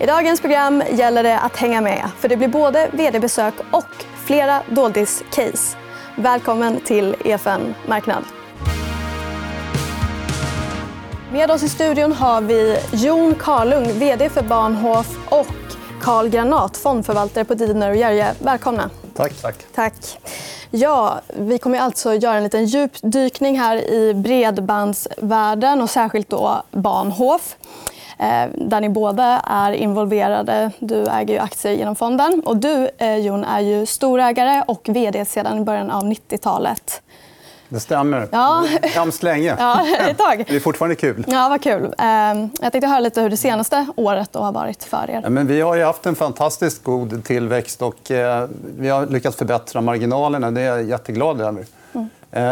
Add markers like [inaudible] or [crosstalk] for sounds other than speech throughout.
I dagens program gäller det att hänga med, för det blir både vd-besök och flera doldis-case. Välkommen till EFN Marknad. Med oss i studion har vi Jon Karlung, vd för Bahnhof och Carl Granat, fondförvaltare på Didner och Gerge. Välkomna. Tack. Tack. Tack. Ja, vi kommer alltså göra en liten djupdykning här i bredbandsvärlden och särskilt då Bahnhof. Eh, där ni båda är involverade. Du äger ju aktier genom fonden. Och du, eh, Jon, är ju storägare och vd sedan början av 90-talet. Det stämmer. Ja. Hemskt länge. Ja, ett tag. Det är fortfarande kul. Ja, vad kul. Eh, jag tänkte höra lite hur det senaste året har varit för er. Ja, men vi har haft en fantastiskt god tillväxt och vi har lyckats förbättra marginalerna. Det är jag jätteglad över. Eh,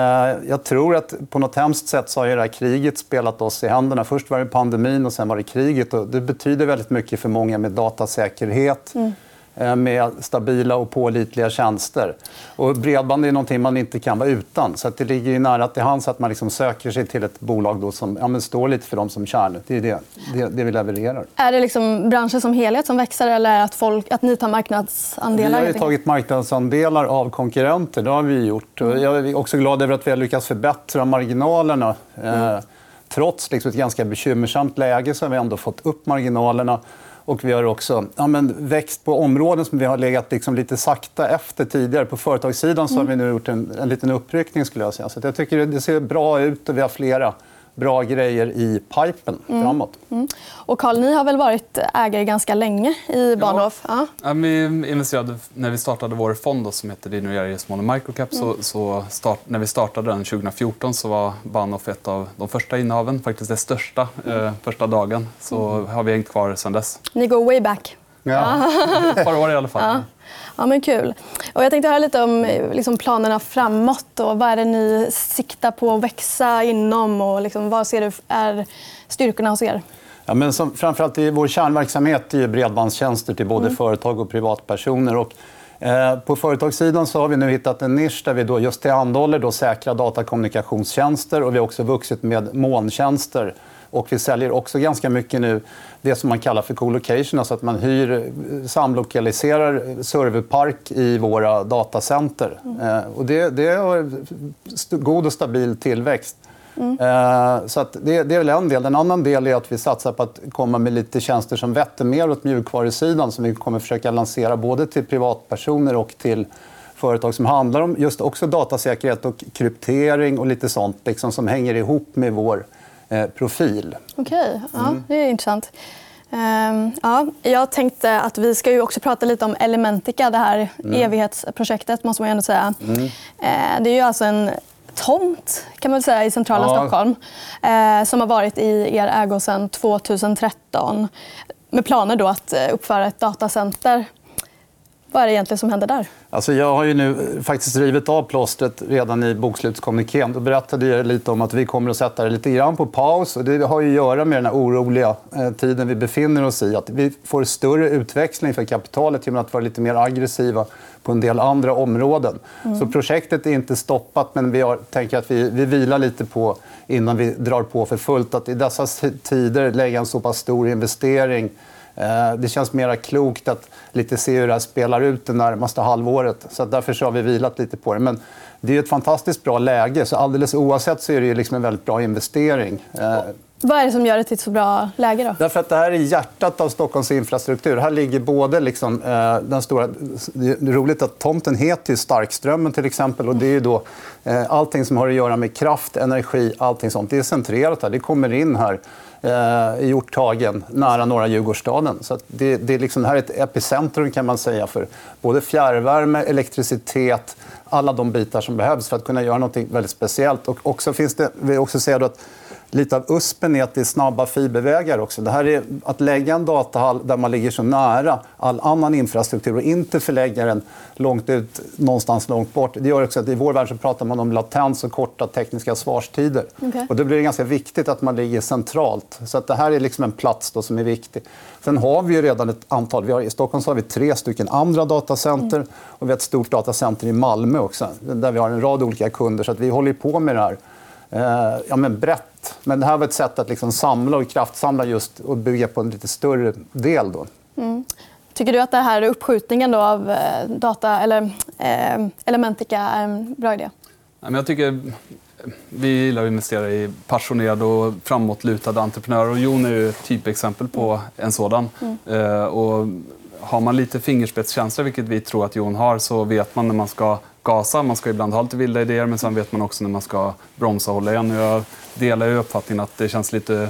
jag tror att på något hemskt sätt så har det här kriget spelat oss i händerna. Först var det pandemin och sen var det kriget. Och det betyder väldigt mycket för många med datasäkerhet. Mm. Eh, med stabila och pålitliga tjänster. Och bredband är någonting man inte kan vara utan. Så det ligger nära till hands att man liksom söker sig till ett bolag då som ja, står lite för dem som kärn. Det är det, det, det vi levererar. Är det liksom branschen som helhet som växer eller att, folk, att ni tar marknadsandelar? Vi har tagit marknadsandelar av konkurrenter. Det har vi gjort. Jag är också glad över att vi har lyckats förbättra marginalerna. Mm. Eh, trots liksom ett ganska bekymmersamt läge så har vi ändå fått upp marginalerna. Och vi har också ja, men, växt på områden som vi har legat liksom lite sakta efter tidigare. På företagssidan så har vi nu gjort en, en liten uppryckning. Skulle jag säga. Så jag tycker det ser bra ut och vi har flera bra grejer i pipen mm. framåt. Mm. Och Carl, ni har väl varit ägare ganska länge i Bahnhof? Ja. Ja. vi investerade, när vi startade vår fond då, som heter Dino Small Microcap mm. så, så start, när vi startade den 2014 så var Bahnhof ett av de första innehaven. Faktiskt det största eh, första dagen. Så mm. har vi hängt kvar sen dess. Ni går way back. Ja. [laughs] Ett par år i alla fall. Ja. Ja, men kul. Och jag tänkte höra lite om liksom, planerna framåt. Och vad är det ni siktar på att växa inom? Och liksom, vad ser du är styrkorna hos er? Ja, men som, framförallt i vår kärnverksamhet är bredbandstjänster till både mm. företag och privatpersoner. Och, på företagssidan så har vi nu hittat en nisch där vi då just tillhandahåller då säkra datakommunikationstjänster. Och vi har också vuxit med molntjänster. Och vi säljer också ganska mycket nu det som man kallar för co-location, alltså att man hyr, samlokaliserar serverpark i våra datacenter. Mm. och det, det har god och stabil tillväxt. Mm. Så att det, det, är väl en del. En annan del är att vi satsar på att komma med lite tjänster som vetter mer åt mjukvarusidan som vi kommer försöka lansera både till privatpersoner och till företag som handlar om just också datasäkerhet och kryptering och lite sånt liksom, som hänger ihop med vår Eh, profil. Okej, okay. ja, mm. det är intressant. Um, ja, jag tänkte att vi ska ju också prata lite om Elementica, det här mm. evighetsprojektet. måste man ändå säga. Mm. Uh, det är ju alltså en tomt kan man säga, i centrala ja. Stockholm uh, som har varit i er ägo sedan 2013 med planer då att uppföra ett datacenter vad är det egentligen som händer där? Alltså jag har ju nu faktiskt rivit av plåstret redan i bokslutskommunikén. Då berättade jag lite om att vi kommer att sätta det lite grann på paus. Och det har att göra med den oroliga eh, tiden vi befinner oss i. Att vi får större utväxling för kapitalet genom att vara lite mer aggressiva på en del andra områden. Mm. Så projektet är inte stoppat, men vi har, tänker att vi, vi vilar lite på innan vi drar på för fullt. Att i dessa tider lägga en så pass stor investering Eh, Eh, det känns mer klokt att lite se hur det här spelar ut det närmaste halvåret. Så därför har vi vilat lite på det. Men det är ett fantastiskt bra läge. Så alldeles oavsett så är det liksom en väldigt bra investering. Eh, vad är det som gör det till ett så bra läge? Då? Därför att det här är hjärtat av Stockholms infrastruktur. Här ligger både liksom, eh, den stora... Det är roligt att tomten heter Starkströmmen. till exempel. Och det är då, eh, allting som har att göra med kraft, energi, allting sånt. Det är centrerat här. Det kommer in här eh, i Hjorthagen, nära norra Djurgårdsstaden. Så det, det, är liksom, det här är ett epicentrum kan man säga för både fjärrvärme, elektricitet, alla de bitar som behövs för att kunna göra något väldigt speciellt. Och också finns det, vill också säga att lite av USPen är att det är snabba fibervägar. också. Det här är att lägga en datahall där man ligger så nära all annan infrastruktur och inte förlägga den långt ut, någonstans långt bort. Det gör också att I vår värld så pratar man om latens och korta tekniska svarstider. Okay. Och då blir det ganska viktigt att man ligger centralt. Så att det här är liksom en plats då som är viktig. Sen har vi redan ett antal. Vi har, I Stockholm har vi tre stycken andra datacenter. Mm. Och vi har ett stort datacenter i Malmö också, där vi har en rad olika kunder. Så att vi håller på med det här eh, ja, men brett Men det här var ett sätt att liksom samla och kraftsamla just och bygga på en lite större del. Då. Mm. Tycker du att det här uppskjutningen då av eh, data, eller, eh, Elementica är en bra idé? Jag tycker vi gillar att investera i passionerade och framåtlutade entreprenörer. Och Jon är ett typexempel på en sådan. Mm. Eh, och har man lite fingerspetskänsla, vilket vi tror att Jon har, så vet man när man ska gasa. Man ska ibland ha lite vilda idéer, men sen vet man också när man ska bromsa och hålla igen. Jag delar ju uppfattningen att det känns lite...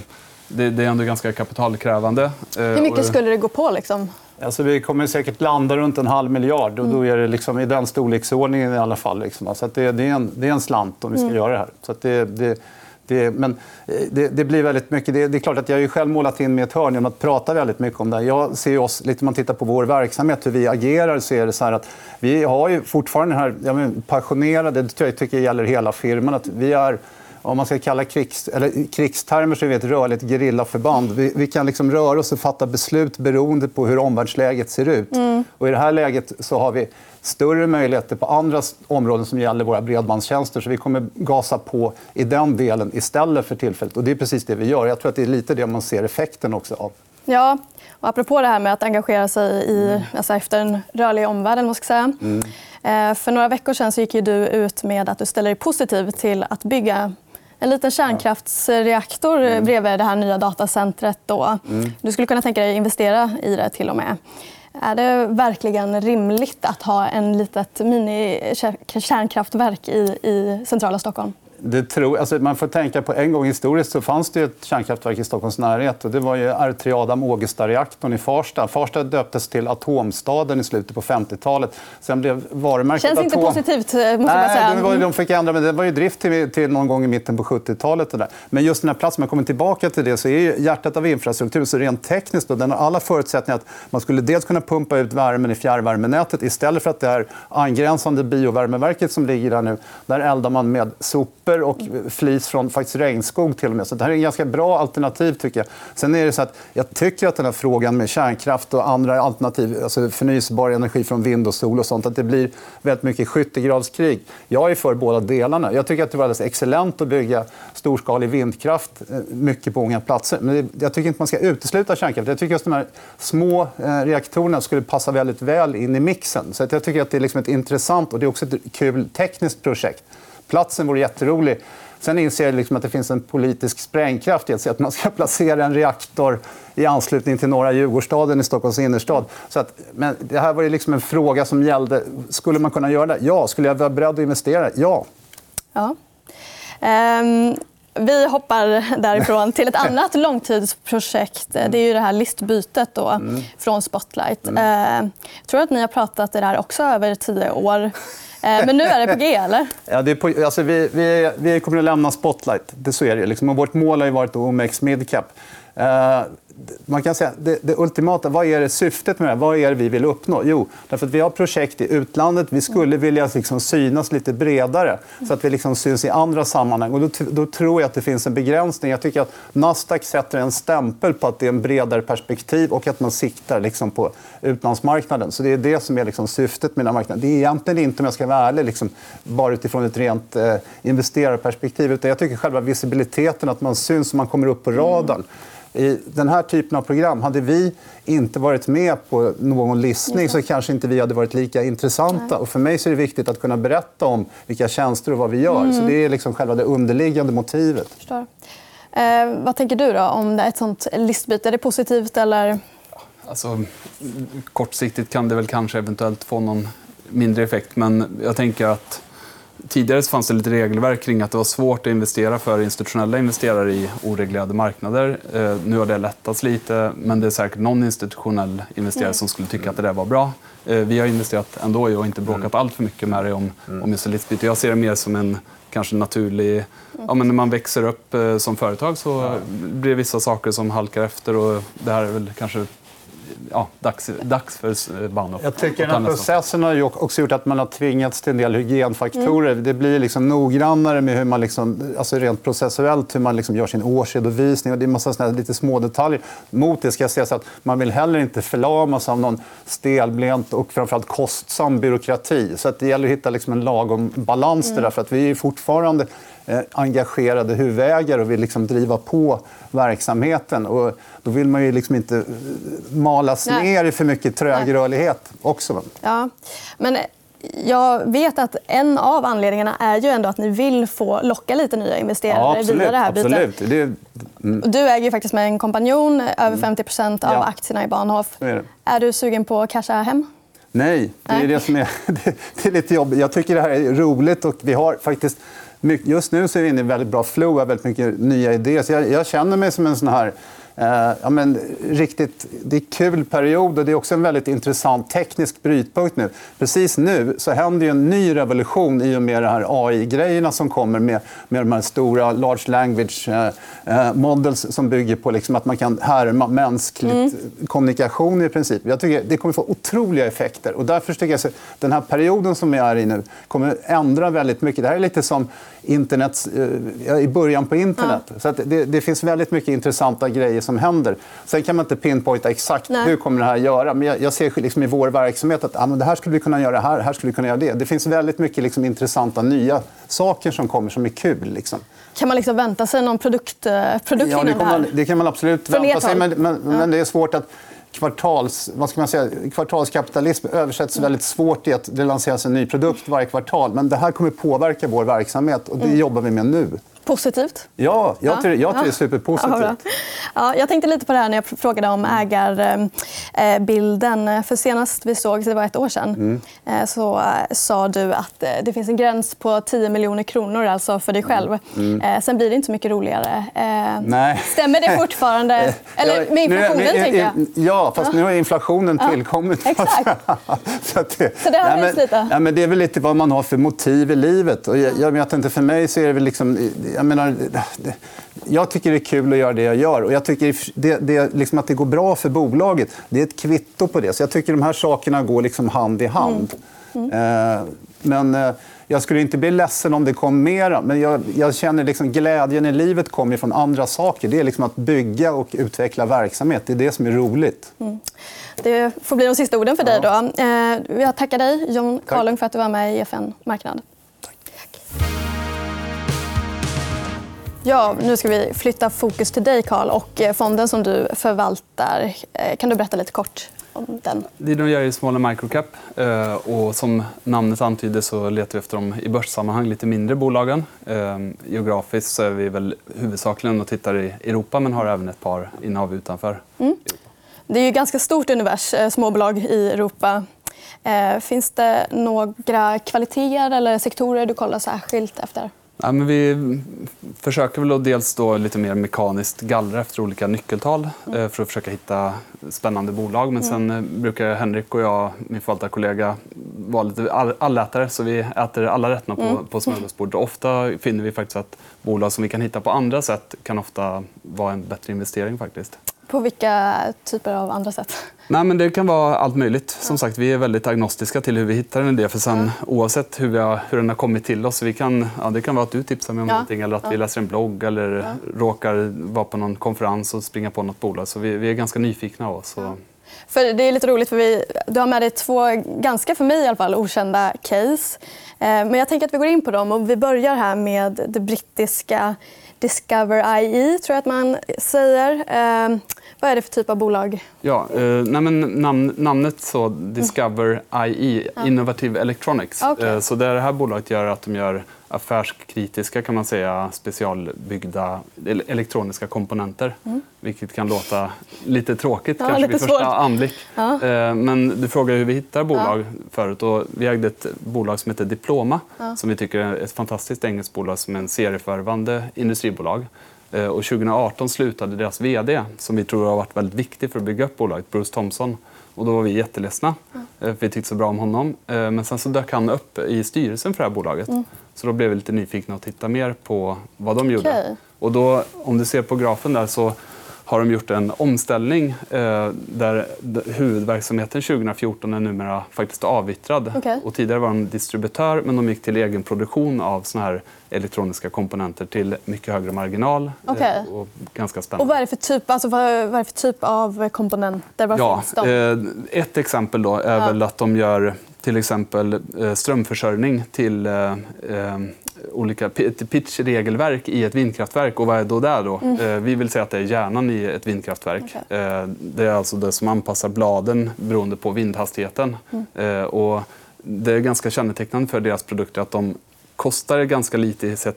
Det, det är ändå ganska kapitalkrävande. Eh, Hur mycket skulle det gå på? Liksom? Alltså, vi kommer säkert landa runt en halv miljard. Och då är det liksom i den storleksordningen i alla fall. Liksom. Så det, det, är en, det är en slant om vi ska mm. göra det här. Så det, det, men eh, det, det, blir väldigt mycket. Det, det, är klart att jag har ju själv målat in mig ett hörn genom att prata väldigt mycket om det. Jag ser oss, lite om man tittar på vår verksamhet, hur vi agerar, så är det så här att vi har ju fortfarande den här jag men, passionerade, det tycker jag tycker gäller hela firman, att vi är om man ska kalla krigs, eller krigstermer så är vi ett rörligt gerillaförband. Vi, vi kan liksom röra oss och fatta beslut beroende på hur omvärldsläget ser ut. Mm. Och I det här läget så har vi större möjligheter på andra områden som gäller våra bredbandstjänster. Så vi kommer gasa på i den delen istället för tillfället. Och det är precis det vi gör. Jag tror att det är lite det man ser effekten också av. Ja, och apropå det här med att engagera sig i, mm. alltså efter en rörlig omvärld. Måste säga. Mm. Eh, för några veckor sedan så gick du ut med att du ställer dig positiv till att bygga en liten kärnkraftsreaktor mm. bredvid det här nya datacentret. Då. Mm. Du skulle kunna tänka dig att investera i det till och med. Är det verkligen rimligt att ha en litet mini-kärnkraftverk i, i centrala Stockholm? Det tror, alltså man får tänka på en gång historiskt så fanns det ett kärnkraftverk i Stockholms närhet. Och det var ju R3 Adam Ågesta-reaktorn i Farsta. Farsta döptes till Atomstaden i slutet på 50-talet. Sen blev varumärket Känns inte Atom... positivt, eh, måste Nej, säga. Det var, de fick ändra, men det var ju drift till, till någon gång i mitten på 70-talet. Men just den här platsen, man kommer tillbaka till det, så är hjärtat av infrastruktur. Så rent tekniskt, då, den har alla förutsättningar att man skulle dels kunna pumpa ut värmen i fjärrvärmenätet istället för att det här angränsande biovärmeverket som ligger där nu, där eldar man med sopor papper och flis från faktiskt regnskog. Till och med. Så det här är en ganska bra alternativ. tycker jag. Sen är det så att jag tycker att den här frågan med kärnkraft och andra alternativ, alltså förnyelsebar energi från vind och sol och sånt, att det blir väldigt mycket skyttegravskrig. Jag är för båda delarna. Jag tycker att det var alldeles excellent att bygga storskalig vindkraft eh, mycket på många platser. Men jag tycker inte man ska utesluta kärnkraft. Jag tycker att de här små eh, reaktorerna skulle passa väldigt väl in i mixen. Så jag tycker att det är liksom ett intressant och det är också ett kul tekniskt projekt. Platsen vore jätterolig. Sen inser jag liksom att det finns en politisk sprängkraft i att att man ska placera en reaktor i anslutning till norra Djurgårdsstaden i Stockholms innerstad. Så att, men det här var liksom en fråga som gällde... Skulle man kunna göra det? Ja. Skulle jag vara beredd att investera? Ja. ja. Um... Vi hoppar därifrån till ett annat [laughs] långtidsprojekt. Det är ju det här listbytet då, mm. från Spotlight. Mm. Ehm, jag tror att ni har pratat det där också över tio år. Eh, men nu är det på G, eller? [laughs] Ja, det är på, alltså, vi, vi, vi kommer att lämna Spotlight. Det, så är det. Liksom. Och vårt mål har varit OMX Midcap. Man kan säga, det, det, ultimata, vad är det syftet med det Vad är det vi vill uppnå? Jo, därför att vi har projekt i utlandet. Vi skulle vilja liksom synas lite bredare så att vi liksom syns i andra sammanhang. Och då, då, tror jag att det finns en begränsning. Jag tycker att Nasdaq sätter en stämpel på att det är en bredare perspektiv och att man siktar liksom på utlandsmarknaden. Så det är det som är liksom syftet med den här marknaden. Det är egentligen inte, om jag ska vara ärlig, liksom, bara utifrån ett rent eh, investerarperspektiv. Utan jag tycker själva visibiliteten, att man syns och man kommer upp på radarn. I den här typen av program, hade vi inte varit med på någon listning så kanske inte vi hade varit lika intressanta. Och för mig är det viktigt att kunna berätta om vilka tjänster och vad vi gör. Mm. Så det är liksom själva det underliggande motivet. Förstår. Eh, vad tänker du då om ett sånt listbyte? Är det positivt eller? Alltså, kortsiktigt kan det väl kanske eventuellt få någon mindre effekt. Men jag tänker att Tidigare fanns det lite regelverk kring att det var svårt att investera för institutionella investerare i oreglerade marknader. Eh, nu har det lättats lite, men det är säkert någon institutionell investerare som skulle tycka att det där var bra. Eh, vi har investerat ändå och inte bråkat mm. allt för mycket med det om, mm. om just elitbyte. Jag ser det mer som en kanske naturlig... Ja, men när man växer upp eh, som företag så blir det vissa saker som halkar efter. och Det här är väl kanske ja, dags, dags för Bahnhof. Jag tycker den här processen har också gjort att man har tvingats till en del hygienfaktorer. Mm. Det blir liksom noggrannare med hur man liksom, alltså rent processuellt hur man liksom gör sin årsredovisning. Och det är en massa såna lite små detaljer. Mot det ska jag säga att man vill heller inte förlamas av någon stelbent och framförallt kostsam byråkrati. Så att det gäller att hitta liksom en lagom balans mm. där. För att vi är fortfarande engagerade huvudägare och vill liksom driva på verksamheten. Och då vill man ju liksom inte eh, malas Nej. ner i för mycket trögrörlighet också. Ja. Men jag vet att en av anledningarna är ju ändå att ni vill få locka lite nya investerare Ja, absolut. via det här bytet. absolut. Det, Och Du äger ju faktiskt med en kompanjon över 50% av Ja. aktierna i Bahnhof. Är. Är du sugen på att casha hem? Nej, det är Nej. det som är, [laughs] det, är lite jobbigt. Jag tycker det här är roligt och vi har faktiskt just nu så är vi inne i väldigt bra flow, har väldigt mycket nya idéer. Så jag, jag känner mig som en sån här ja, men, riktigt, det är en kul period och det är också en väldigt intressant teknisk brytpunkt nu. Precis nu så händer en ny revolution i och med de här AI-grejerna som kommer med, med de här stora large language eh, eh, models som bygger på liksom att man kan härma mänskligt kommunikation i princip. Jag tycker det kommer få otroliga effekter. Och därför tycker jag att den här perioden som vi är i nu kommer ändra väldigt mycket. Det här är lite som internet, eh, i början på internet. Så att det, det finns väldigt mycket intressanta grejer som händer. Sen kan man inte pinpointa exakt Nej. hur kommer det här att göra. Men jag, jag ser liksom i vår verksamhet att ah, men det här skulle vi kunna göra här, här skulle vi kunna göra det. Det finns väldigt mycket liksom intressanta nya saker som kommer som är kul. Liksom. Kan man liksom vänta sig någon produkt, eh, produkt Ja, det, innan det kan här? man, det kan man absolut Från vänta sig. Men, men, men det är svårt att kvartals, vad ska man säga, kvartalskapitalism översätts väldigt svårt i att det lanseras en ny produkt varje kvartal. Men det här kommer påverka vår verksamhet och det Mm. jobbar vi med nu. Positivt? Ja, jag tycker, jag tycker det är superpositivt. Ja, ja, jag tänkte lite på det här när jag frågade om ägarbilden. För senast vi såg, det var ett år sedan, Mm. eh, så eh, sa du att eh, det finns en gräns på 10 miljoner kronor alltså för dig själv. Eh, Sen blir det inte så mycket roligare. Eh, Mm. Nej. Stämmer det [laughs] fortfarande? Eller med inflationen, nu- tänker jag. Ja, fast nu har inflationen tillkommit. Exakt. [laughs] så det, Så det har nej, men, lite? nej, men det är väl lite vad man har för motiv i livet. Och jag, jag vet inte, för mig så är det väl liksom... Jag, menar, det, jag tycker det är kul att göra det jag gör. Och jag tycker det, det, liksom att det går bra för bolaget, det är ett kvitto på det. Så jag tycker de här sakerna går liksom hand i hand. Eh, men eh, jag skulle inte bli ledsen om det kom mera. Men jag, jag känner liksom glädjen i livet kommer från andra saker. Det är liksom att bygga och utveckla verksamhet. Det är det som är roligt. Det får bli de sista orden för dig. Då. Eh, Jag tackar dig, Jon Tack. Karlung, för att du var med i EFN Marknad. Ja, nu ska vi flytta fokus till dig, Karl, och eh, fonden som du förvaltar. Eh, Kan du berätta lite kort om den? Dino gör ju Small Microcap. eh, Och som namnet antyder så letar vi efter de i börssammanhang lite mindre bolagen. Geografiskt så är vi väl huvudsakligen och tittar i Europa men har även ett par innehav utanför. Det är ett ganska stort univers, småbolag i Europa. Finns det några kvaliteter eller sektorer du kollar särskilt efter? Ja, men vi försöker väl att dels då lite mer mekaniskt gallra efter olika nyckeltal eh, för att försöka hitta spännande bolag. Men sen eh, brukar Henrik och jag, min förvaltarkollega, vara lite all- allätare så vi äter alla rätterna på, på smörgåsbordet. Ofta finner vi faktiskt att bolag som vi kan hitta på andra sätt kan ofta vara en bättre investering. faktiskt. På vilka typer av andra sätt? Nej, men det kan vara allt möjligt. Som sagt, vi är väldigt agnostiska till hur vi hittar en idé. För sen, Oavsett hur, har, hur den har kommit till oss. Vi kan, ja, det kan vara att du tipsar mig om Ja. någonting eller att vi läser en blogg eller råkar vara på någon konferens och springa på något bolag. Så vi, vi är ganska nyfikna av oss. För det är lite roligt, för vi, du har med dig två, ganska för mig i alla fall, okända case. Eh, Men jag tänker att vi går in på dem. Och vi börjar här med det brittiska Discover IE, tror jag att man säger. Eh, vad är det för typ av bolag? Ja, eh, nej, men namn, namnet så, Discover IE, Innovative Electronics. Okej. Eh, så det här bolaget gör att de gör affärskritiska kan man säga, specialbyggda ele- elektroniska komponenter. Vilket kan låta lite tråkigt Ja, kanske lite vid första svårt. anblick. Ja. Eh, Men du frågar hur vi hittar bolag förut. Och vi ägde ett bolag som heter Diploma som vi tycker är ett fantastiskt engelskt bolag som är en serieförvärvande industribolag. Eh, Och 2018 slutade deras vd, som vi tror har varit väldigt viktig för att bygga upp bolaget, Bruce Thompson. Och då var vi jätteledsna, eh, för vi tyckte så bra om honom. Men sen så dök han upp i styrelsen för det här bolaget. Så då blev vi lite nyfikna och titta mer på vad de gjorde. Okej. Och då, om du ser på grafen där så har de gjort en omställning eh, där huvudverksamheten 2014 är numera faktiskt avyttrad. Okej. Och tidigare var de distributör men de gick till egen produktion av såna här elektroniska komponenter till mycket högre marginal Okej. eh, och ganska Och spännande. vad är det för typ, alltså vad, är typ av komponenter? Var Ja, finns de? eh, ett exempel då är väl att de gör till exempel eh, strömförsörjning till eh, eh, olika pitch-regelverk i ett vindkraftverk. Och vad är då det? Då? Mm. Vi vill säga att det är hjärnan i ett vindkraftverk. Okay. Det är alltså det som anpassar bladen beroende på vindhastigheten. Mm. Och det är ganska kännetecknande för deras produkter att de kostar ganska lite sett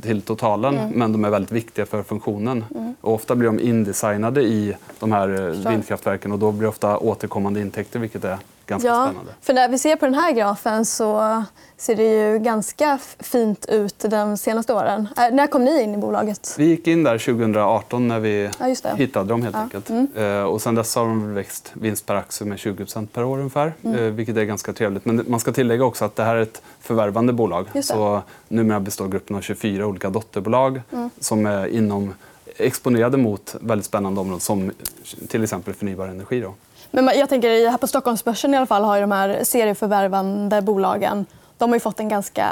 till totalen, mm. men de är väldigt viktiga för funktionen. Mm. Och ofta blir de indesignade i de här vindkraftverken och då blir det ofta återkommande intäkter, vilket är ganska ja, spännande. För när vi ser på den här grafen så ser det ju ganska fint ut de senaste åren. Äh, när kom ni in i bolaget? Vi gick in där 2018 när vi ja, hittade dem. helt ja. enkelt. Mm. Eh, och sen dess har de växt vinst per aktie med 20% per år ungefär, mm. eh, vilket är ganska trevligt. Men man ska tillägga också att det här är ett förvärvande bolag. Så numera består gruppen av 24 olika dotterbolag mm. som är inom exponerade mot väldigt spännande områden som till exempel förnybar energi. Då. Men jag tänker, här på Stockholmsbörsen i alla fall har ju de här serieförvärvande bolagen de har ju fått en ganska...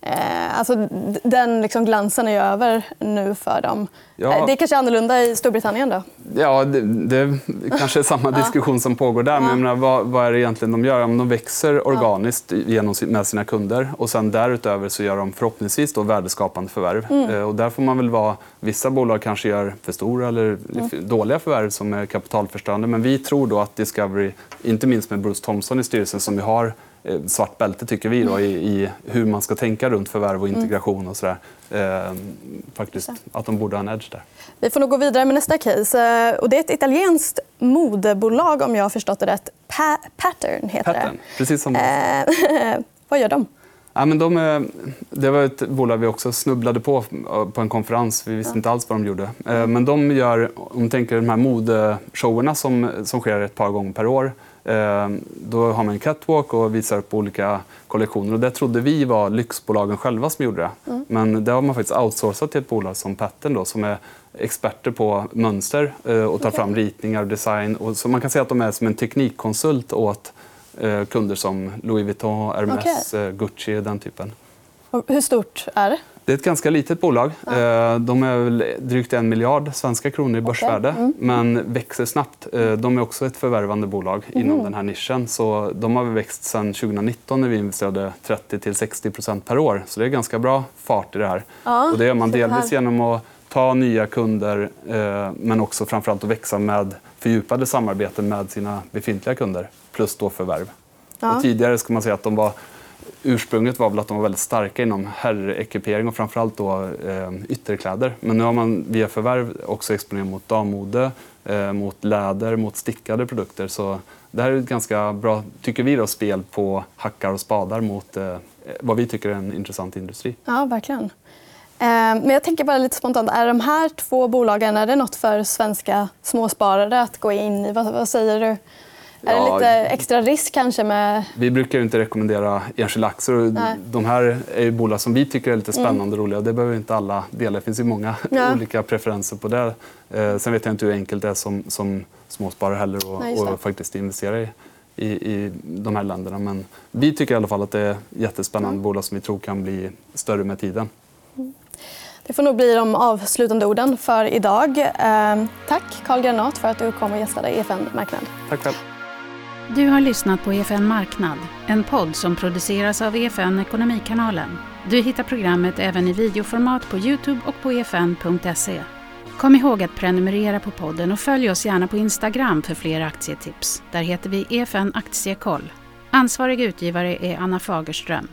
Eh, alltså, den liksom glansen är över nu för dem. Ja. Eh, det är kanske annorlunda i Storbritannien? då? Ja, det, det kanske är [laughs] samma diskussion som pågår där. Men menar, vad, vad, är det egentligen de gör? de växer organiskt genom, med sina kunder. och sen Därutöver så gör de förhoppningsvis då värdeskapande förvärv. Mm. Eh, och där får man väl vara... Vissa bolag kanske gör för stora eller mm. dåliga förvärv som är kapitalförstörande. Men vi tror då att Discovery, inte minst med Bruce Thompson i styrelsen som vi har svart bälte, tycker vi, då, i, i, hur man ska tänka runt förvärv och integration. och sådär. Eh, faktiskt, att de borde ha en edge där. Vi får nog gå vidare med nästa case. Eh, och det är ett italienskt modebolag, om jag har förstått det rätt. Pa Pattern heter Pattern, det. precis som eh, [laughs] Vad gör de? Ja, men de, det var ett bolag vi också snubblade på på en konferens. Vi visste inte alls vad de gjorde. Men de gör, om tänker de här modeshowerna som, som sker ett par gånger per år då har man en catwalk och visar upp olika kollektioner. Och det trodde vi var lyxbolagen själva som gjorde det. Mm. Men det har man faktiskt outsourcat till ett bolag som Pattern då, som är experter på mönster eh, och tar okay. fram ritningar och design. Och så man kan säga att de är som en teknikkonsult åt eh, kunder som Louis Vuitton, Hermès, okay. Eh, Gucci, den typen. Hur stort är det? Det är ett ganska litet bolag. Ja. Eh, de är väl drygt en miljard svenska kronor i börsvärde, okay. mm. men växer snabbt. Eh, de är också ett förvärvande bolag mm. inom den här nischen. Så de har växt sedan 2019 när vi investerade 30-60% per år. Så det är ganska bra fart i det här. Ja, och det gör man delvis genom att ta nya kunder eh, men också framförallt att växa med fördjupade samarbeten med sina befintliga kunder plus då förvärv. Ja. Och tidigare ska man säga att de var ursprunget var väl att de var väldigt starka inom herrekipering och framförallt då, eh, ytterkläder. Men nu har man via förvärv också exponerat mot dammode, eh, mot läder, mot stickade produkter. Så det här är ett ganska bra, tycker vi, då, spel på hackar och spadar mot eh, vad vi tycker är en intressant industri. Ja, verkligen. Eh, men jag tänker bara lite spontant, är de här två bolagen är det något för svenska småsparare att gå in i? Vad, vad säger du? Är det lite extra risk kanske? Med... Vi brukar inte rekommendera enskilda aktier. De här är bolag som vi tycker är lite spännande och roliga. Det behöver inte alla dela. Det finns ju många ja. [laughs] olika preferenser på det. Eh, sen vet jag inte hur enkelt det är som, som småsparare heller och, Nej, och faktiskt investera i, i, i de här länderna. Men vi tycker i alla fall att det är jättespännande mm. bolag som vi tror kan bli större med tiden. Mm. Det får nog bli de avslutande orden för idag. Eh, tack Carl Granat för att du kom och gästade EFN Marknad. Tack själv. Du har lyssnat på EFN Marknad, en podd som produceras av EFN Ekonomikanalen. Du hittar programmet även i videoformat på Youtube och på efn.se. Kom ihåg att prenumerera på podden och följ oss gärna på Instagram för fler aktietips. Där heter vi EFN Aktiekoll. Ansvarig utgivare är Anna Fagerström.